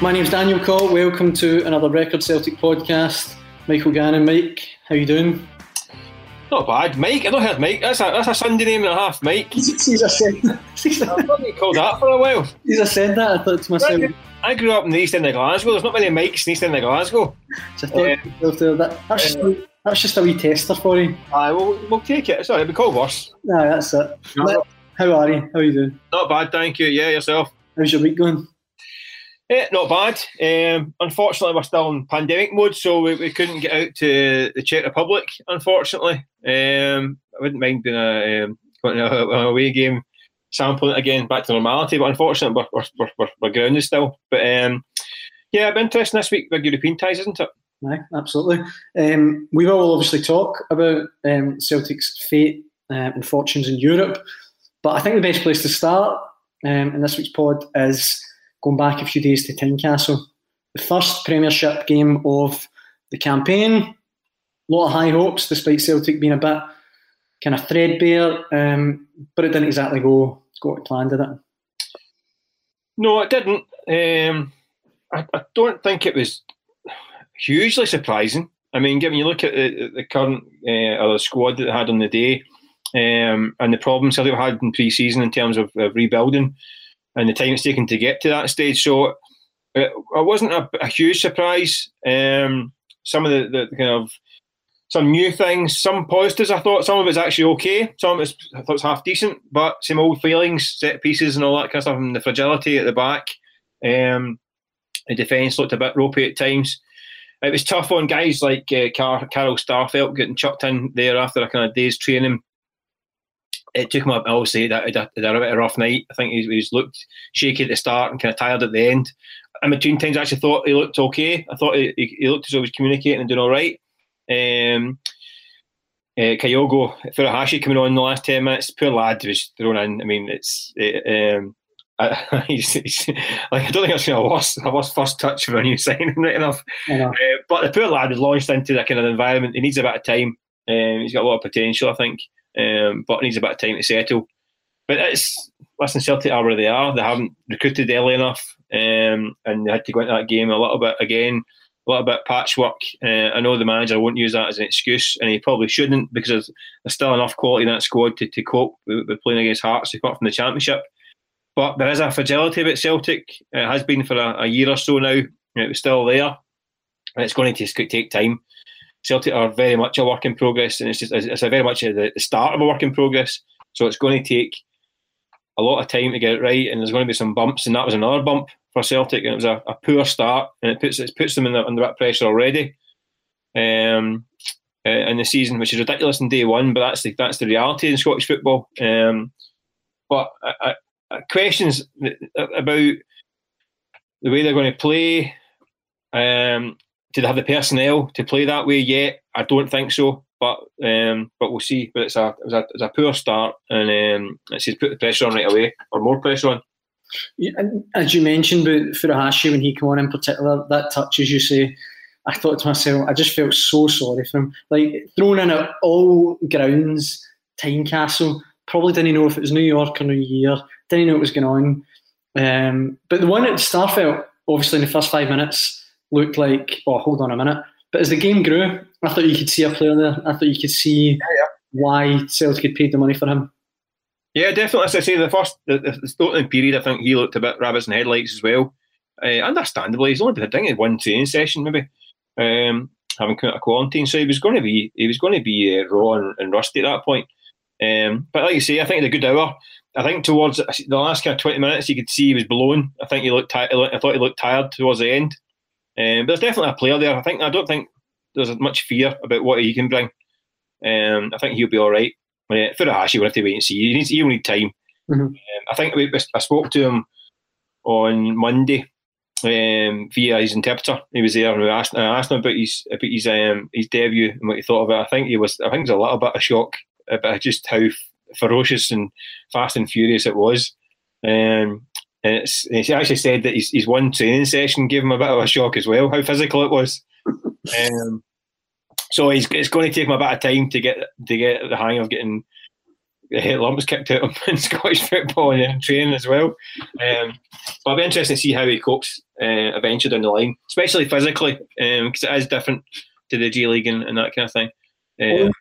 My name's Daniel Call. Welcome to another Record Celtic podcast. Michael Gannon, Mike, how you doing? Not bad, Mike. I don't heard Mike. That's a that's a Sunday name and a half, Mike. He's a said. I've not been called that for a while. He's a said that. I thought to myself. I grew up in the east end of Glasgow. There's not many Mikes in the east end of Glasgow. So I thought to myself there, that, that's, just, uh, a- that's just a wee tester for you. Aye, we'll, we'll take it. Sorry, it'll be called worse. Nah, that's it. No. How are you? How are you doing? Not bad, thank you. Yeah, yourself. How's your week going? Eh, not bad. Um, unfortunately, we're still in pandemic mode, so we, we couldn't get out to the Czech Republic. Unfortunately, um, I wouldn't mind doing a um, away game, sampling it again back to normality. But unfortunately, we're we're, we're, we're grounded still. But um, yeah, it'll be interesting this week with European ties, isn't it? Aye, absolutely. Um, we will obviously talk about um, Celtic's fate uh, and fortunes in Europe, but I think the best place to start um, in this week's pod is going back a few days to Tynecastle. The first Premiership game of the campaign. A lot of high hopes, despite Celtic being a bit kind of threadbare, um, but it didn't exactly go go to plan, did it? No, it didn't. Um, I, I don't think it was hugely surprising. I mean, given you look at the, the current uh, squad that they had on the day, um, and the problems that they've had in pre-season in terms of, of rebuilding, and the time it's taken to get to that stage, so it, it wasn't a, a huge surprise. Um, some of the, the kind of some new things, some positives. I thought some of it's actually okay. Some of it's I thought half decent, but some old feelings, set pieces, and all that kind of stuff, and the fragility at the back. Um, the defence looked a bit ropey at times. It was tough on guys like uh, Car- Carl Starfelt getting chucked in there after a kind of day's training. It took him up, obviously, that had a, had a bit of a rough night. I think he, he's looked shaky at the start and kind of tired at the end. In between times, I actually thought he looked okay. I thought he, he looked as though he was communicating and doing all right. Um, uh, Kyogo Furuhashi coming on in the last 10 minutes, poor lad was thrown in. I mean, it's. Uh, um, I, he's, he's, like, I don't think it's going to lost a worse first touch for a new signing, right enough. Uh, but the poor lad is launched into that kind of environment. He needs a bit of time. Um, he's got a lot of potential, I think, um, but needs a bit of time to settle. But it's listen, Celtic are where they are. They haven't recruited early enough, um, and they had to go into that game a little bit again, a little bit patchwork. Uh, I know the manager won't use that as an excuse, and he probably shouldn't because there's, still enough quality in that squad to, to cope with, with playing against Hearts apart from the Championship. But there is a fragility about Celtic. It has been for a, a year or so now. It was still there, and it's going to take time. Celtic are very much a work in progress, and it's just it's very much the start of a work in progress. So it's going to take a lot of time to get it right, and there's going to be some bumps, and that was another bump for Celtic, and it was a, a poor start, and it puts it puts them in the, under that pressure already. Um, uh, in the season, which is ridiculous in day one, but that's the that's the reality in Scottish football. Um, but I, I, questions about the way they're going to play. Um, do they have the personnel to play that way yet? I don't think so, but um, but we'll see. But it's a it's a, it's a poor start, and um, it's put the pressure on right away, or more pressure on. As you mentioned about Furuhashi when he came on in particular, that touch, as you say, I thought to myself, I just felt so sorry for him. Like thrown in at all grounds, Tynecastle, probably didn't know if it was New York or New Year, didn't know what was going on. Um, but the one at Starfelt, obviously in the first five minutes, looked like, oh, hold on a minute. But as the game grew, I thought you could see a player there. I thought you could see yeah, yeah. why Celtic had paid the money for him. Yeah, definitely. As I say, the first, the, the starting period, I think he looked a bit rabbits and headlights as well. Uh, understandably, he's only been doing one training session, maybe, um, having come out of quarantine. So he was going to be, he was going to be uh, raw and, and, rusty at that point. Um, but like you say, I think it's a good hour. I think towards the last kind of twenty minutes, you could see he was blown. I think he looked. Ti- I thought he looked tired towards the end. Um, but there's definitely a player there. I think I don't think there's much fear about what he can bring. Um, I think he'll be all right. Uh, Furuhashi will have to wait and see. He needs, he'll need time. Mhm. Um, I think we, I spoke to him on Monday um, via his interpreter. He was there, and I asked, I asked him about his about his um, his debut and what he thought of it. I think he was. I think it was a little bit of shock about just how ferocious and fast and furious it was. Um, and it's, he actually said that his, his one training session gave him a bit of a shock as well, how physical it was. um, so he's, it's going to take him a bit of time to get to get the hang of getting the head lumps kicked out of him in Scottish football and training as well. Um, but I'll be interested to see how he copes uh, eventually down the line, especially physically, because it is different to the J League and, and that kind of thing. Um,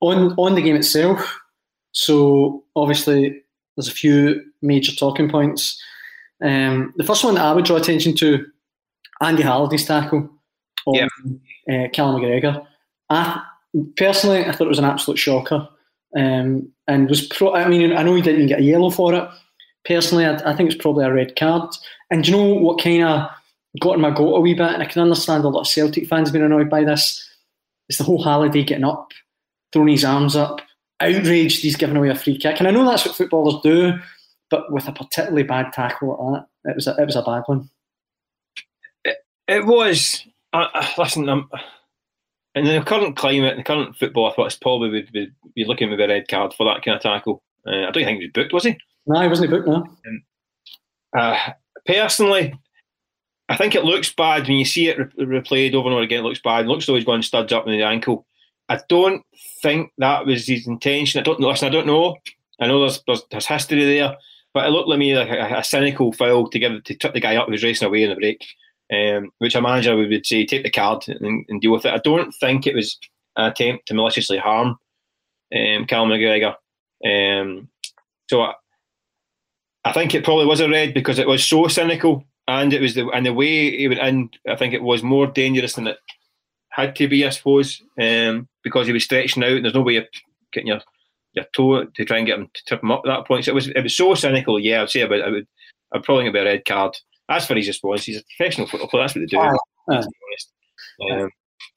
on on the game itself. So obviously, there's a few major talking points. Um, the first one that I would draw attention to, Andy Halliday's tackle on uh, Callum McGregor. I personally, I thought it was an absolute shocker, um, and was pro- I mean, I know he didn't even get a yellow for it. Personally, I, I think it's probably a red card. And do you know what kind of got in my goat a wee bit? And I can understand a lot of Celtic fans being annoyed by this. It's the whole Halliday getting up, throwing his arms up, outraged he's giving away a free kick. And I know that's what footballers do, but with a particularly bad tackle like that, it was a, it was a bad one. It was. Uh, uh, listen, um, in the current climate, the current football, I thought it's probably would be, be looking at a red card for that kind of tackle. Uh, I don't think he was booked, was he? No, he wasn't booked now. Uh, personally, I think it looks bad when you see it re- replayed over and over again. It looks bad. It looks though he's going studs up in the ankle. I don't think that was his intention. I don't listen. I don't know. I know there's there's, there's history there, but it looked to me like a, a cynical foul to give to trip the guy up who was racing away in the break. Um, which a manager would say take the card and, and deal with it. I don't think it was an attempt to maliciously harm um, Callum McGregor. Um, so I, I think it probably was a red because it was so cynical and it was the and the way he went in. I think it was more dangerous than it had to be, I suppose, um, because he was stretching out and there's no way of getting your your toe to try and get him to trip him up at that point. So it was it was so cynical. Yeah, I'd say about I would I'd probably give it a red card. As for his response, he's a professional football player. That's what they do. To be. Um,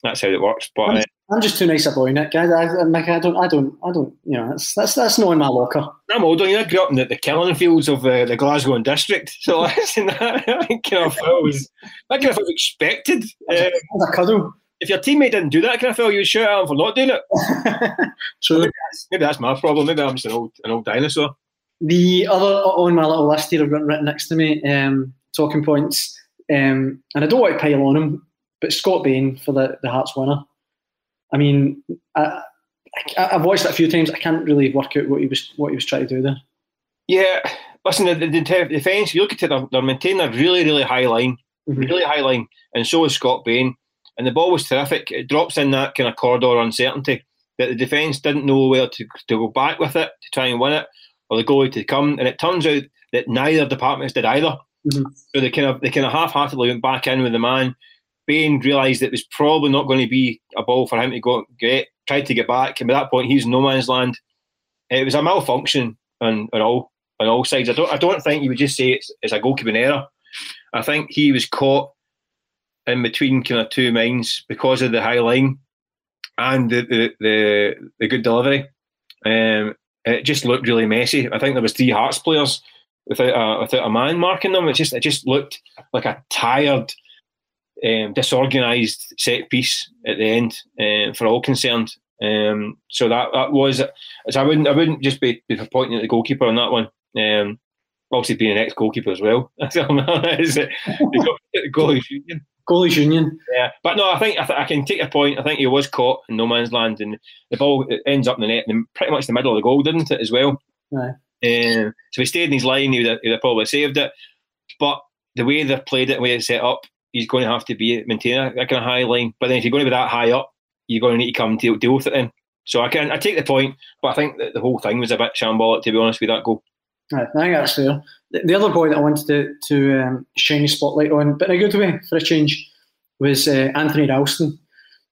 that's how it works. But uh, I'm just too nice a boy, Nick. I, I, I don't, I don't, I don't. You know, that's that's that's not in my locker. I'm older. You know, I grew up in the, the killing fields of uh, the Glasgow and district. So that, that kind of foul was that kind of was expected. Uh, As a cuddle. If your teammate didn't do that kind of foul, you'd shout at him for not doing it. True. Maybe that's, maybe that's my problem. Maybe I'm just an old an old dinosaur. The other on my little list here, I've written next to me, um, talking points, um, and I don't want to pile on him, but Scott Bain for the, the Hearts winner. I mean, I, I, I've watched it a few times. I can't really work out what he was what he was trying to do there. Yeah, listen, the, the, the defence. If you look at it, they're, they're maintaining a really really high line, Mhm. really high line, and so is Scott Bain. And the ball was terrific. It drops in that kind of corridor uncertainty that the defence didn't know where to, to go back with it to try and win it, or the goalie to come. And it turns out that neither departments did either. Mhm. So they kind of they kind of half-heartedly went back in with the man. Bain realised it was probably not going to be a ball for him to go get. Tried to get back, and by that point, he's no man's land. It was a malfunction on, on all on all sides. I don't I don't think you would just say it's, it's a goalkeeping error. I think he was caught in between kind of two minds because of the high line and the the the, the good delivery. Um, it just looked really messy. I think there was three Hearts players without a, without a man marking them. It just it just looked like a tired, um, disorganised set piece at the end um, for all concerned. Um, so that that was. So I wouldn't I wouldn't just be, be pointing at the goalkeeper on that one. Um, obviously being an ex goalkeeper as well. The goalies union. Yeah, but no, I think I, th- I can take your point. I think he was caught in no man's land, and the ball ends up in the net, and pretty much the middle of the goal, didn't it, as well? Aye. Um, so he stayed in his line, he would, have, he would have probably saved it. But the way they've played it, the way it's set up, he's going to have to be maintain a, a kind of high line. But then if you're going to be that high up, you're going to need to come to deal with it then. So I can I take the point, but I think that the whole thing was a bit shambolic to be honest with that goal. Right, I think that's fair. The, the other boy that I wanted to, to um, shine a spotlight on, but in a good way for a change, was uh, Anthony Ralston.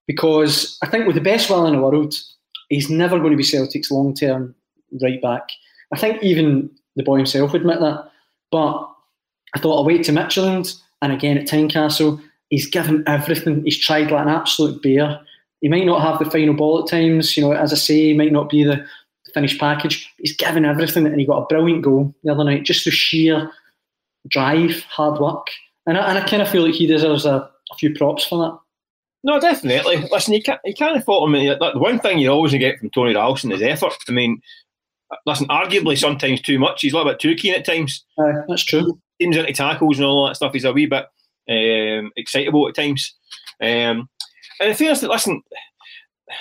Because I think with the best will in the world, he's never going to be Celtic's long term right back. I think even the boy himself would admit that. But I thought I'll wait to Midtjylland and again at Tynecastle, he's given everything. He's tried like an absolute bear. He might not have the final ball at times, you know, as I say, he might not be the finished package. He's given everything and he got a brilliant goal the other night, just through sheer drive, hard work. And I, and I kind of feel like he deserves a, a few props for that. No, definitely. Listen, you can't you can't fault him. The one thing you always get from Tony Ralston is effort. I mean, listen, arguably sometimes too much. He's a little bit too keen at times. Uh, that's true. Teams into tackles and all that stuff. He's a wee bit um, excitable at times. Um, and in fairness, listen,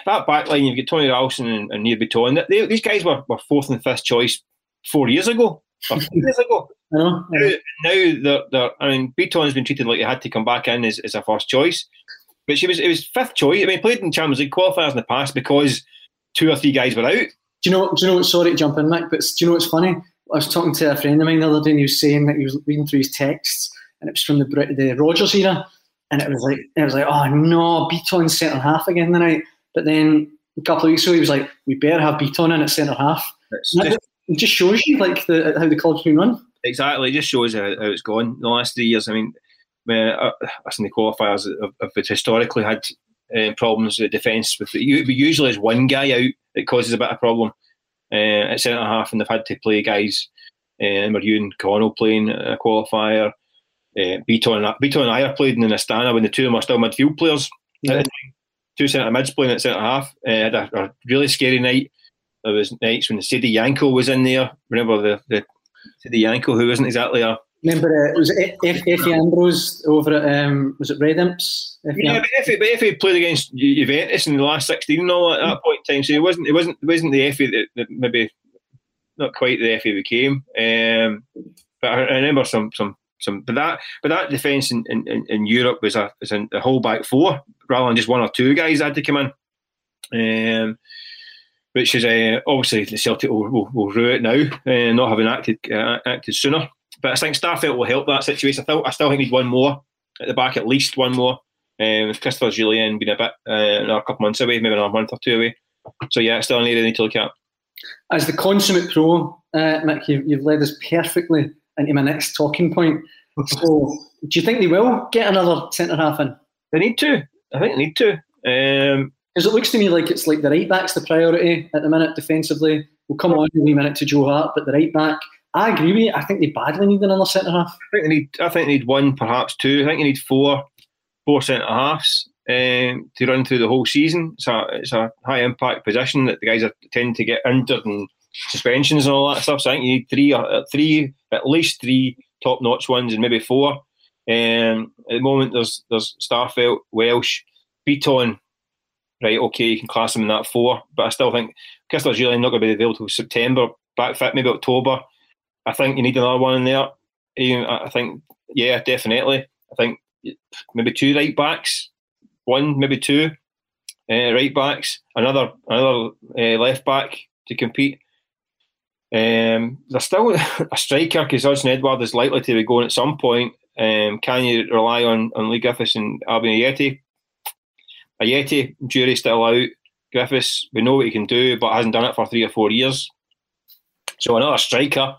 that back line, you've got Tony Ralston and, and Nir Bitton. They, these guys were, were fourth and fifth choice four years ago. years ago. I know. Now, now they're, they're, I mean, Bitton has been treated like he had to come back in as, as a first choice. But she was it was fifth choice. I mean, played in Champions League qualifiers in the past because two or three guys were out. Do you know? Do you know? Sorry to jump in, Mick, but do you know what's funny? I was talking to a friend of mine the other day, and he was saying that he was reading through his texts, and it was from the the Rodgers era, and it was like it was like, oh no, Bitton centre half again tonight. But then a couple of weeks ago, he was like, we better have Bitton in at centre half. Just, it just shows you like the how the club's been run. Exactly, it just shows how, how it's gone the last three years. I mean, uh, us in the qualifiers have, have historically had uh, problems with defence. With usually as one guy out that causes a bit of problem uh, at centre half, and they've had to play guys. Uh, you and Connell playing a qualifier. Uh, Bitton and I are playing in Astana when the two of them are still midfield players. Yeah. Two centre mids playing at centre half. Uh, had a, a, really scary night. There was nights when the Saidy Janko was in there. Remember the the Saidy Janko, who wasn't exactly a Remember, uh, it was Efe Ambrose over at um, was it Red Imps? yeah, but Efe, but played against Juventus in the last sixteen and all at that point in time, so it wasn't it wasn't it wasn't the Efe that, that maybe not quite the Efe became. Um, but I, I, remember some some some, but that but that defence in, in, in Europe was a was a whole back four rather than just one or two guys had to come in. Um, which is uh, obviously the Celtic will, will, will rue it now, uh, not having acted uh, acted sooner. But I think Starfelt will help that situation. I, still, I still think need one more at the back, at least one more. Um, with Christopher Jullien being a bit uh, another couple months away, maybe another month or two away. So yeah, still an area I need to look at. As the consummate pro, uh, Mick, you've, you've led us perfectly into my next talking point. So, do you think they will get another centre half in? They need to. I think they need to. Um, because it looks to me like it's like the right back's the priority at the minute defensively. We'll come on in a wee minute to Joe Hart, but the right back I agree with you. I think they badly need another centre half. I think they need. I think they need one, perhaps two. I think you need four, four centre halves um, to run through the whole season. It's a it's a high impact position that the guys are tend to get injured and suspensions and all that stuff. So I think you need three, uh, three at least three top notch ones, and maybe four. Um, at the moment, there's there's Starfelt, Welsh, Bitton. Right, okay, you can class them in that four, but I still think Christopher Jullien not going to be available till September. Back fit maybe October. I think you need another one in there. I think, yeah, definitely. I think maybe two right backs, one maybe two uh, right backs, another another uh, left back to compete. Um, there's still a striker because Odsonne Edouard is likely to be going at some point. Um, can you rely on, on Leigh Griffiths and Albian Ajeti? Ajeti, jury still out. Griffiths, we know what he can do, but hasn't done it for three or four years. So another striker.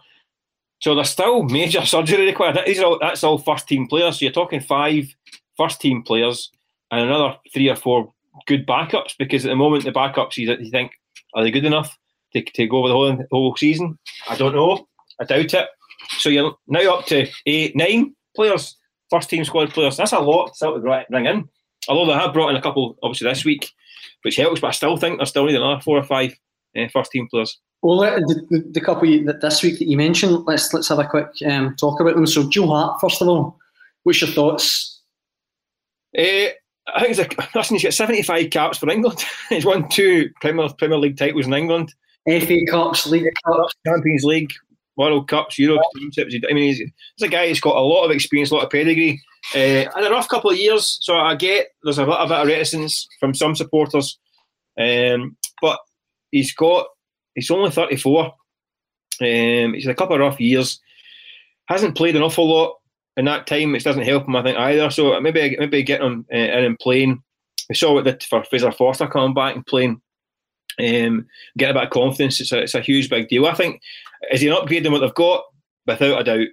So there's still major surgery required. These are all, that's all first team players. So you're talking five first team players and another three or four good backups because at the moment the backups you, you think are they good enough to, to go over the whole, whole season? I don't know. I doubt it. So you're now up to eight, nine players, first team squad players. That's a lot to bring in. Although they have brought in a couple, obviously this week, which helps, but I still think they're still need another four or five uh, first team players. Well, the, the, the couple that this week that you mentioned, let's let's have a quick um, talk about them. So, Joe Hart, first of all, what's your thoughts? Uh, I think it's a, listen, he's got 75 caps for England. he's won two Premier, Premier League titles in England. FA Cups, League Cups, Champions League, World Cups, Euro Championships. I mean, he's, he's a guy who's got a lot of experience, a lot of pedigree. Uh, and a rough couple of years, so I get there's a, bit of reticence from some supporters. Um, but he's got He's only 34. Um, he's had a couple of rough years. Hasn't played an awful lot in that time, which doesn't help him, I think, either. So maybe maybe getting him uh, in and playing. We saw what did for Fraser Forster coming back and playing. Um, get a bit of confidence. It's a, it's a huge big deal. I think is he an upgrade than what they've got? Without a doubt,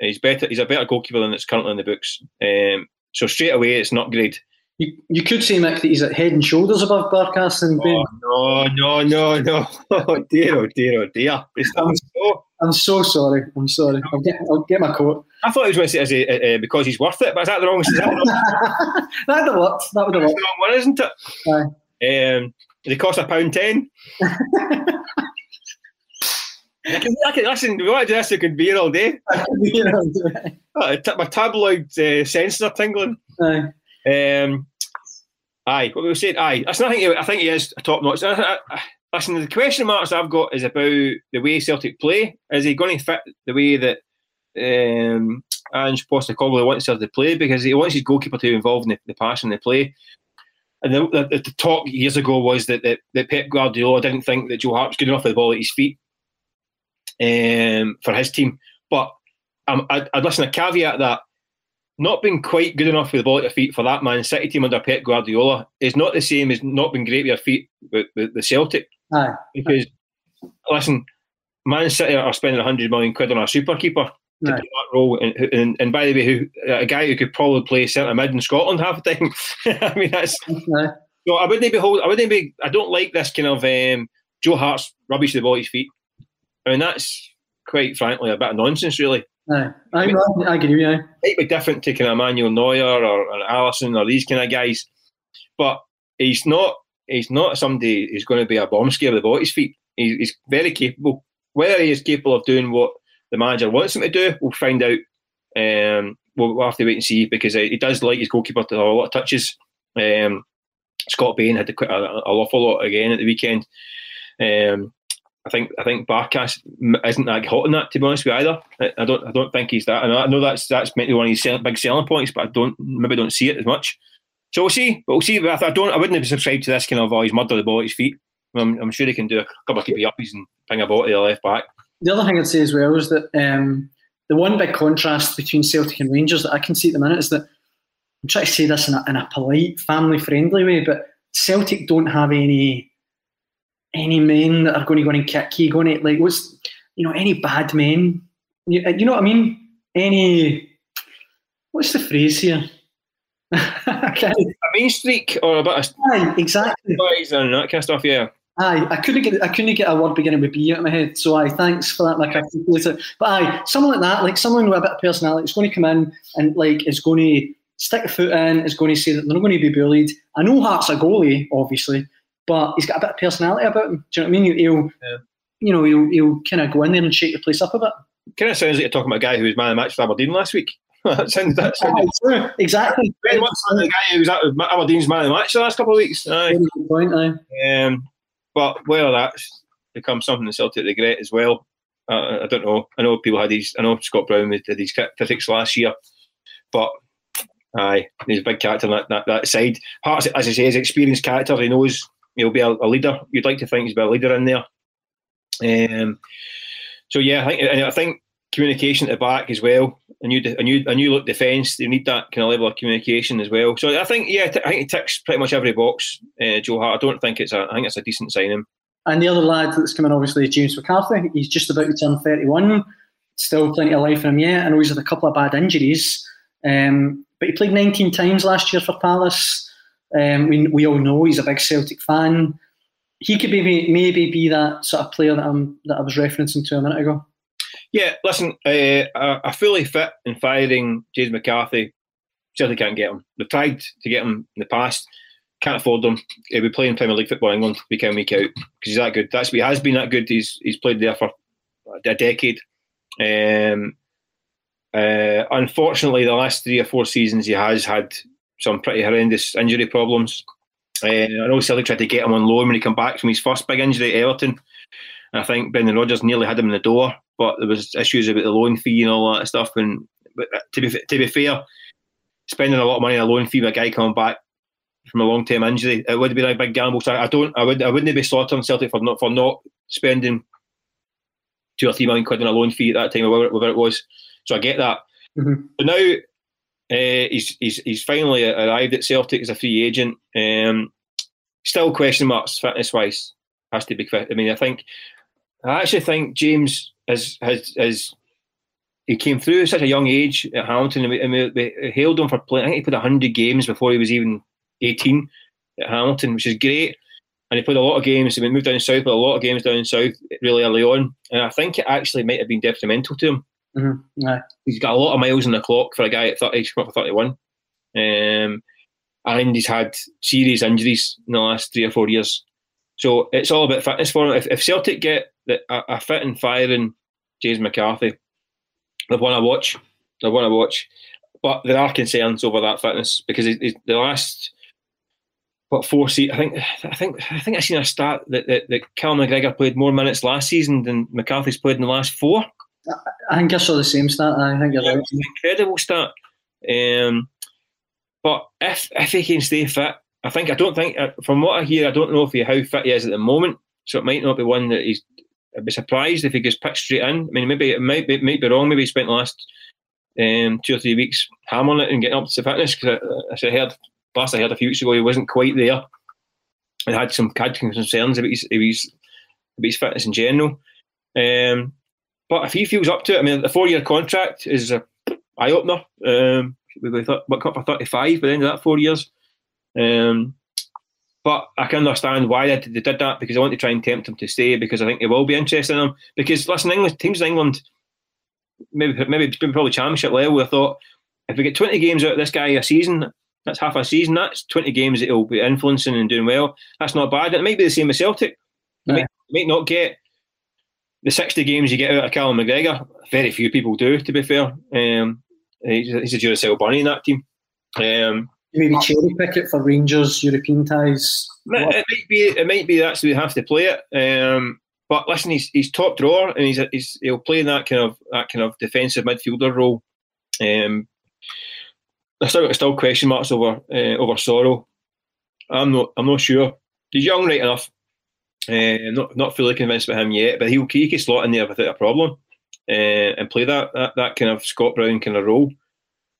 he's better. He's a better goalkeeper than it's currently in the books. Um, So straight away, it's an upgrade. You, you could say, Mick, that he's at head and shoulders above Barkas and Bain. Oh, no, no, no, no. Oh, dear, oh, dear, oh, dear. I'm so, I'm so sorry. I'm sorry. I'll get, I'll get my coat. I thought he was going to say as a, uh, because he's worth it, but is that the wrong? Is that, that would have worked. That would have worked. the wrong one, isn't it? Aye. Um, they cost a pound ten. I can, I can, listen, we want to do this, it could be here all day. Oh, t- my tabloid uh, senses are tingling. aye. Um, aye, what we were saying, aye. Listen, I think he, I think he is a top notch. Listen, the question marks I've got is about the way Celtic play. Is he going to fit the way that um, Ange Postecoglou wants us to play? Because he wants his goalkeeper to be involved in the, the pass and the play. And the, the, the talk years ago was that, that, that Pep Guardiola didn't think that Joe Hart was good enough with the ball at his feet um, for his team. But um, I'd, I'd listen a caveat that not being quite good enough with the ball at your feet for that Man City team under Pep Guardiola is not the same as not being great with your feet with, with the Celtic. Aye. Because, listen, Man City are spending 100 million quid on a super keeper to Right. do that role. And, and, and by the way, who, a guy who could probably play centre mid in Scotland half the time. I mean, that's Aye. so I wouldn't be hold, I wouldn't be I don't like this kind of um, Joe Hart's rubbish the ball at his feet. I mean that's quite frankly a bit of nonsense really. No, I agree with you. aye. Might be different to kind of Emmanuel Neuer or, or Alisson or these kind of guys. But he's not he's not somebody who's going to be a bomb scare with the ball at his feet. He's, he's very capable. Whether he is capable of doing what the manager wants him to do, we'll find out. Um, we'll, we'll have to wait and see because he does like his goalkeeper to have a lot of touches. Um, Scott Bain had to quit a, a awful lot again at the weekend. Um, I think I think Barkas isn't that hot on that to be honest with you either. I, don't I don't think he's that. And I know that's that's meant one of his big selling points, but I don't maybe don't see it as much. So we'll see. But we'll see. I, I don't. I wouldn't have subscribed to this kind of oh he's murdered the ball at his feet. I'm, I'm sure he can do a couple of keepy uppies and ping a ball to the left back. The other thing I'd say as well is that um, the one big contrast between Celtic and Rangers that I can see at the minute is that I'm trying to say this in a, in a polite, family-friendly way, but Celtic don't have any any men that are going to go in and kick you, going to like what's you know any bad men. You, you know what I mean? Any what's the phrase here? A main streak or a bit of exactly. and that kind of stuff. Yeah. Aye, I couldn't get I couldn't get a word beginning with B out of my head. So aye, thanks for that, Mick. I. But aye, someone like that, like someone with a bit of personality, is going to come in and like is going to stick a foot in, is going to say that they're not going to be bullied. I know Hart's a goalie, obviously, but he's got a bit of personality about him. Do you know what I mean? He'll, Yeah. you know, he'll, he'll kind of go in there and shake the place up a bit. Kind of sounds like you're talking about a guy who was man of the match for Aberdeen last week. that sounds that sounds true, exactly. very much like the guy who was at Aberdeen's man of the match the last couple of weeks. Aye. Point. Aye. Um, but whether that's become something the Celtic regret as well, uh, I don't know. I know people had these. I know Scott Brown had these critics last year, but aye, he's a big character on that, that, that side. Hearts, as I say, is experienced character. He knows he'll be a, a leader. You'd like to think he's be a leader in there. Um, so yeah, I think, and I think communication at the back as well. A new, a new, a new look defence. They need that kind of level of communication as well. So I think, yeah, t- I think it ticks pretty much every box. Uh, Joe Hart. I don't think it's a. I think it's a decent signing. And the other lad that's coming, obviously, is James McCarthy. He's just about to turn 31. Still plenty of life in him yet. I know he's had a couple of bad injuries. Um, but he played 19 times last year for Palace. Um, we, we all know he's a big Celtic fan. He could maybe maybe be that sort of player that, I'm, that I was referencing to a minute ago. Yeah, listen, uh, a, a fully fit and firing James McCarthy certainly can't get him. They've tried to get him in the past, can't afford them. He'll be playing Premier League football in England week in, week out because he's that good. That's he has been that good. He's he's played there for a decade. Um, uh, unfortunately, the last three or four seasons he has had some pretty horrendous injury problems. Uh, I know Celtic tried to get him on loan when he came back from his first big injury at Everton. I think Brendan Rodgers nearly had him in the door, but there was issues about the loan fee and all that stuff. And but uh, to be to be fair, spending a lot of money on a loan fee with a guy coming back from a long term injury, it would be been a big gamble. So I don't, I would, I wouldn't be slaughtering Celtic for not for not spending two or three million quid on a loan fee at that time, or whatever, whatever it was. So I get that. Mhm. But now uh, he's, he's he's finally arrived at Celtic as a free agent. Um, still question marks fitness wise. Has to be. I mean, I think I actually think James has has has he came through at such a young age at Hamilton, and we, and we, we hailed him for playing. I think he played hundred games before he was even eighteen at Hamilton, which is great. And he played a lot of games. He moved down south, played a lot of games down south really early on. And I think it actually might have been detrimental to him. Mm-hmm. Yeah. He's got a lot of miles on the clock for a guy at 30, he's come up for 31. Um, and he's had serious injuries in the last three or four years. So it's all about fitness for him. If, if Celtic get the, a, a fit and firing James McCarthy, The one I watch. the one I watch. But there are concerns over that fitness because it, it, the last what four seat? I think I think I think I seen a stat that, that that Cal McGregor played more minutes last season than McCarthy's played in the last four. I think I saw the same stat. I think you're yeah, right. Incredible stat. Um, but if if he can stay fit, I think I don't think uh, from what I hear, I don't know if he how fit he is at the moment. So it might not be one that he's. I'd be surprised if he gets picked straight in. I mean, maybe it might be, it might be wrong. Maybe he spent the last um, two or three weeks hammering it and getting up to fitness because I, I heard last I heard a few weeks ago he wasn't quite there and had some had concerns about his, about his, about his fitness in general. Um, but if he feels up to it, I mean, the four year contract is a eye opener. Um, we thought what up for thirty five by the end of that four years. Um, but I can understand why they, they did that because I want to try and tempt him to stay because I think they will be interested in him. Because listen, England teams in England, maybe maybe it's been probably championship level. I thought if we get twenty games out of this guy a season, that's half a season. That's twenty games that he'll be influencing and doing well. That's not bad. It might be the same as Celtic. Yeah. Might, might not get the sixty games you get out of Callum McGregor. Very few people do, to be fair. Um, he's, a, he's a Duracell bunny in that team. Um, Maybe cherry pick it for Rangers European ties. It might be. It might be that's we have to play it. Um, but listen, he's he's top drawer and he's, he's he'll play in that kind of that kind of defensive midfielder role. Um, there's still, still question marks over uh, over Soro. I'm not I'm not sure. He's young right enough. Uh, not not fully convinced about him yet, but he'll he can slot in there without a problem uh, and play that, that that kind of Scott Brown kind of role.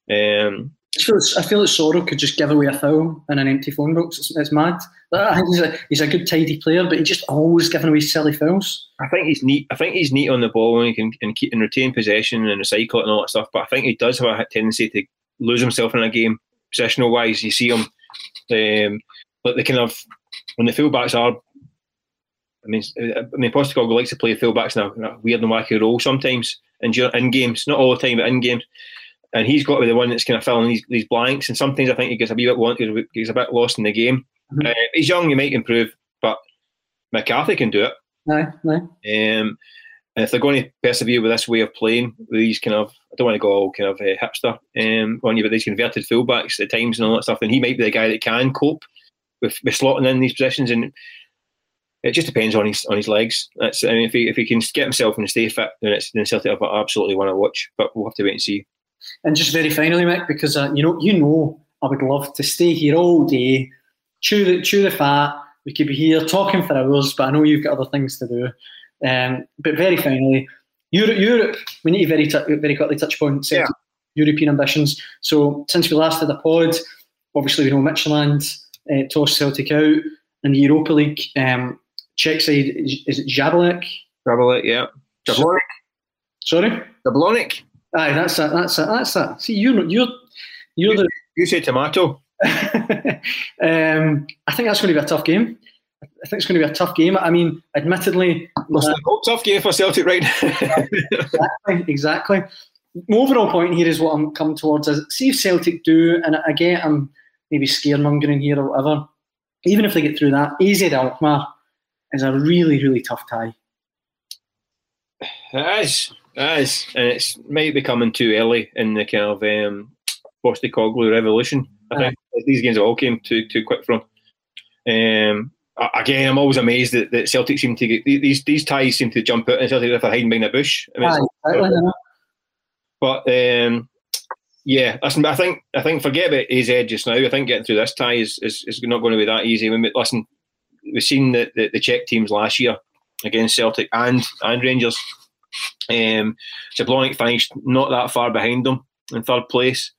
Um, I feel, I feel like Soro could just give away a foul in an empty phone box. It's, it's mad. I think he's a, he's a good tidy player, but he's just always giving away silly fouls. I think he's neat. I think he's neat on the ball and he can and keep and retain possession and recycle it and all that stuff. But I think he does have a tendency to lose himself in a game, positional wise. You see him, um, but they kind of when the fullbacks are. I mean, I mean, Postecoglou likes to play fullbacks in a, in a weird and wacky role sometimes in, in games, not all the time, but in games. And he's got to be the one that's kind of filling these, these blanks. And sometimes I think he gets a bit wanted, he's a bit lost in the game. Mm-hmm. Uh, he's young, he might improve, but McCarthy can do it. No, no. Um, and if they're going to persevere with this way of playing, with these kind of, I don't want to go all kind of uh, hipster um, on you, but these converted fullbacks at times and all that stuff, then he might be the guy that can cope with, with slotting in these positions. And it just depends on his on his legs. That's I mean, if he if he can get himself and stay fit, then it's then Celtic have absolutely want to watch. But we'll have to wait and see. And just very finally, Mick, because uh, you know you know I would love to stay here all day, chew the chew the fat. We could be here talking for hours, but I know you've got other things to do. Um, but very finally, Europe, Europe, we need to very, t- very quickly touch upon yeah. European ambitions. So since we last had a pod, obviously we know Midtjylland uh, tossed Celtic out in the Europa League. Um, Czech side, is, is it Jablonec? Jablonec, yeah. Jablonec. Sorry? Jablonec. Aye, that's that. That's that. That's that. See, you're you're you're you, the. You say tomato. um, I think that's going to be a tough game. I think it's going to be a tough game. I mean, admittedly, uh, tough game for Celtic right exactly, exactly. My overall point here is what I'm coming towards is see if Celtic do, and again, I'm maybe scaremongering here or whatever. Even if they get through that, AZ Alkmaar is a really, really tough tie. It is, it is, and it's might be coming too early in the kind of um, Postecoglou revolution. I think these games all came too too quick from. Um, again, I'm always amazed that, that Celtic seem to get these these ties seem to jump out and Celtic if they're hiding behind a bush. I mean. But um, yeah, listen, I think I think forget about AZ just now. I think getting through this tie is, is, is not going to be that easy. I mean, listen, we've seen the, the, the Czech teams last year against Celtic and and Rangers. Um, Jablonec finished not that far behind them in third place.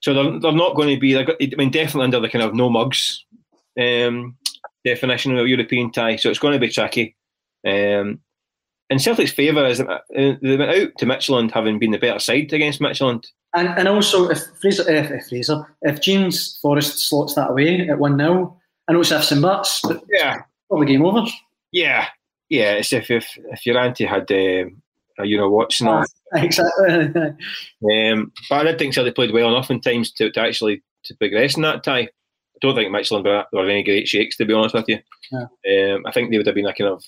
So they're, they're not going to be. I mean, definitely under the kind of no mugs um, definition of a European tie. So it's going to be tricky. Um, in Celtic's favour is uh, they went out to Midtjylland having been the better side against Midtjylland. And, and also, if Fraser, if, if Fraser, if James Forrest slots that away at 1 0, I know it's ifs and buts, but yeah, probably game over. Yeah, yeah. It's if if, if your auntie had, um, you know, what's not exactly. um, but I did think Celtic played well enough in times to, to actually to progress in that tie. I don't think Midtjylland were, were any great shakes, to be honest with you. Yeah. Um, I think they would have been a kind of.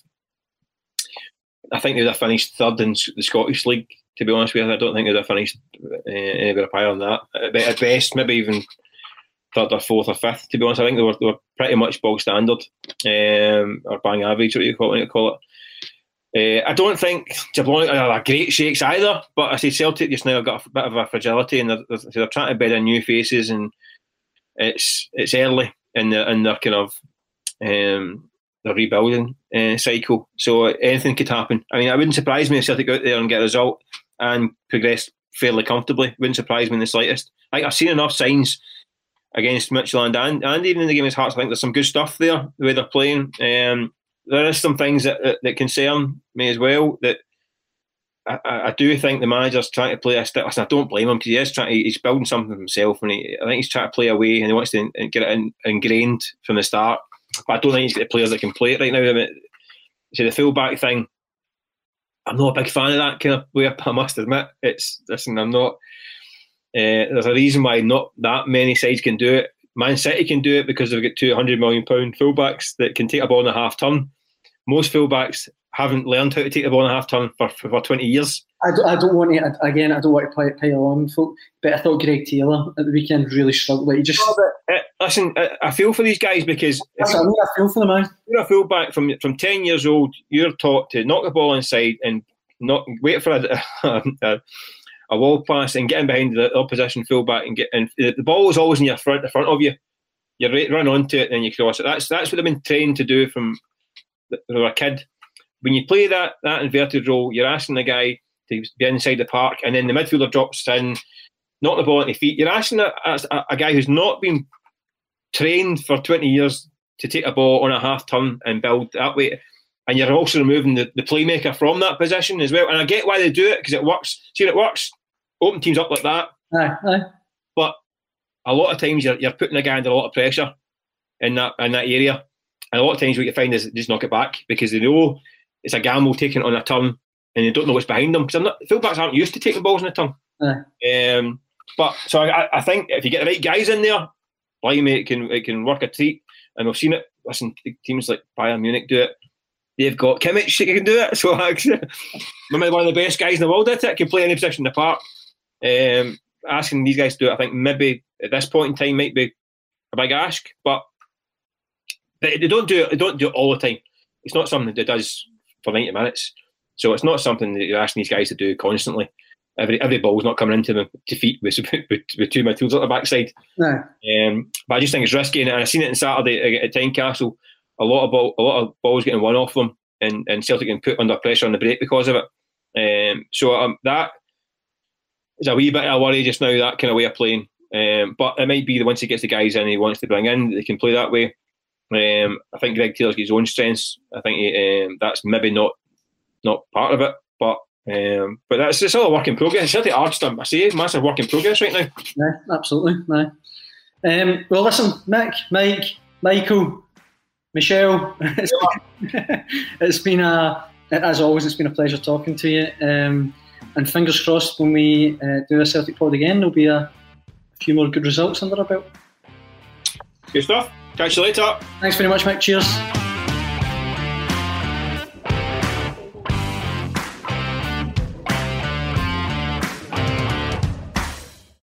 I think they would have finished third in the Scottish League. To be honest with you, I don't think they would have finished uh, anywhere higher than that. At best, maybe even third or fourth or fifth. To be honest, I think they were, they were pretty much bog standard um, or bang average, what you call it. Call it. Uh, I don't think Jablonec are great shakes either, but I see Celtic just now have got a bit of a fragility and they're, they're, they're, trying to bed in new faces and it's it's early in the in their kind of um, the rebuilding uh, cycle. So anything could happen. I mean, it wouldn't surprise me if Celtic go out there and get a result and progress fairly comfortably. Wouldn't surprise me in the slightest. Like I've seen enough signs against Midtjylland and, and even in the game against Hearts. I think there's some good stuff there the way they're playing. Um, there is some things that, that, that concern me as well. That I, I, do think the manager's trying to play a. I don't blame him because he is trying. To, he's building something himself, and he, I think he's trying to play away and he wants to get it in, ingrained from the start. But I don't think he's got the players that can play it right now. I mean, see the fullback thing. I'm not a big fan of that kind of way. I must admit, it's listen. I'm not. Uh, there's a reason why not that many sides can do it. Man City can do it because they've got two hundred million pound fullbacks that can take a ball in a half turn. Most fullbacks haven't learned how to take the ball in a half turn for, for, for twenty years. I don't, I don't want to again. I don't want to play pile on, but I thought Greg Taylor at the weekend really struggled. Like he just uh, listen. I, I, feel for these guys because that's I, mean, I feel for them. Man. You're a fullback from from ten years old. You're taught to knock the ball inside and not wait for a, a, a wall pass and getting behind the opposition fullback and get and the ball is always in your front, the front of you. You run onto it and then you cross it. That's that's what they've been trained to do from they a kid. When you play that that inverted role, you're asking the guy to be inside the park, and then the midfielder drops in, knock the ball at the feet. You're asking a, a, a guy who's not been trained for 20 years to take a ball on a half turn and build that way and you're also removing the, the playmaker from that position as well. And I get why they do it because it works. See, it works. Open teams up like that. Aye, aye. But a lot of times you're, you're putting a guy under a lot of pressure in that in that area. And a lot of times what you find is just knock it back because they know it's a gamble taking on a turn and they don't know what's behind them because I'm not, fullbacks aren't used to taking balls on a turn. Um, but so I, I, think if you get the right guys in there, blimey, it can it can work a treat. And we've seen it. Listen, teams like Bayern Munich do it they've got Kimmich that can do it. So actually, maybe one of the best guys in the world at it, can play any position in the park. Um, asking these guys to do it, I think maybe at this point in time might be a big ask, but they don't do it. They don't do it all the time. It's not something that does for ninety minutes. So it's not something that you're asking these guys to do constantly. Every every ball's not coming into them to feet with, with, with two midfielders at the backside. No. Um, but I just think it's risky, and I've seen it on Saturday at Tynecastle a lot of ball, a lot of balls getting one off them, and, and Celtic getting put under pressure on the break because of it. Um, so um, that is a wee bit of a worry just now. That kind of way of playing, um, but it might be that once he gets the guys in, he wants to bring in, they can play that way. Um, I think Greg Taylor's got his own strengths. I think he, um, that's maybe not not part of it, but um, but that's it's all a work in progress. Celtic are just I say massive work in progress right now. Yeah, absolutely. No. Um, well, listen, Mick, Mike, Michael, Michelle, it's, been, it's a, as always, it's been a pleasure talking to you. And fingers crossed when we uh, do a Celtic pod again, there'll be a, a few more good results under our belt. Good stuff. Catch you later. Thanks very much, Mike. Cheers.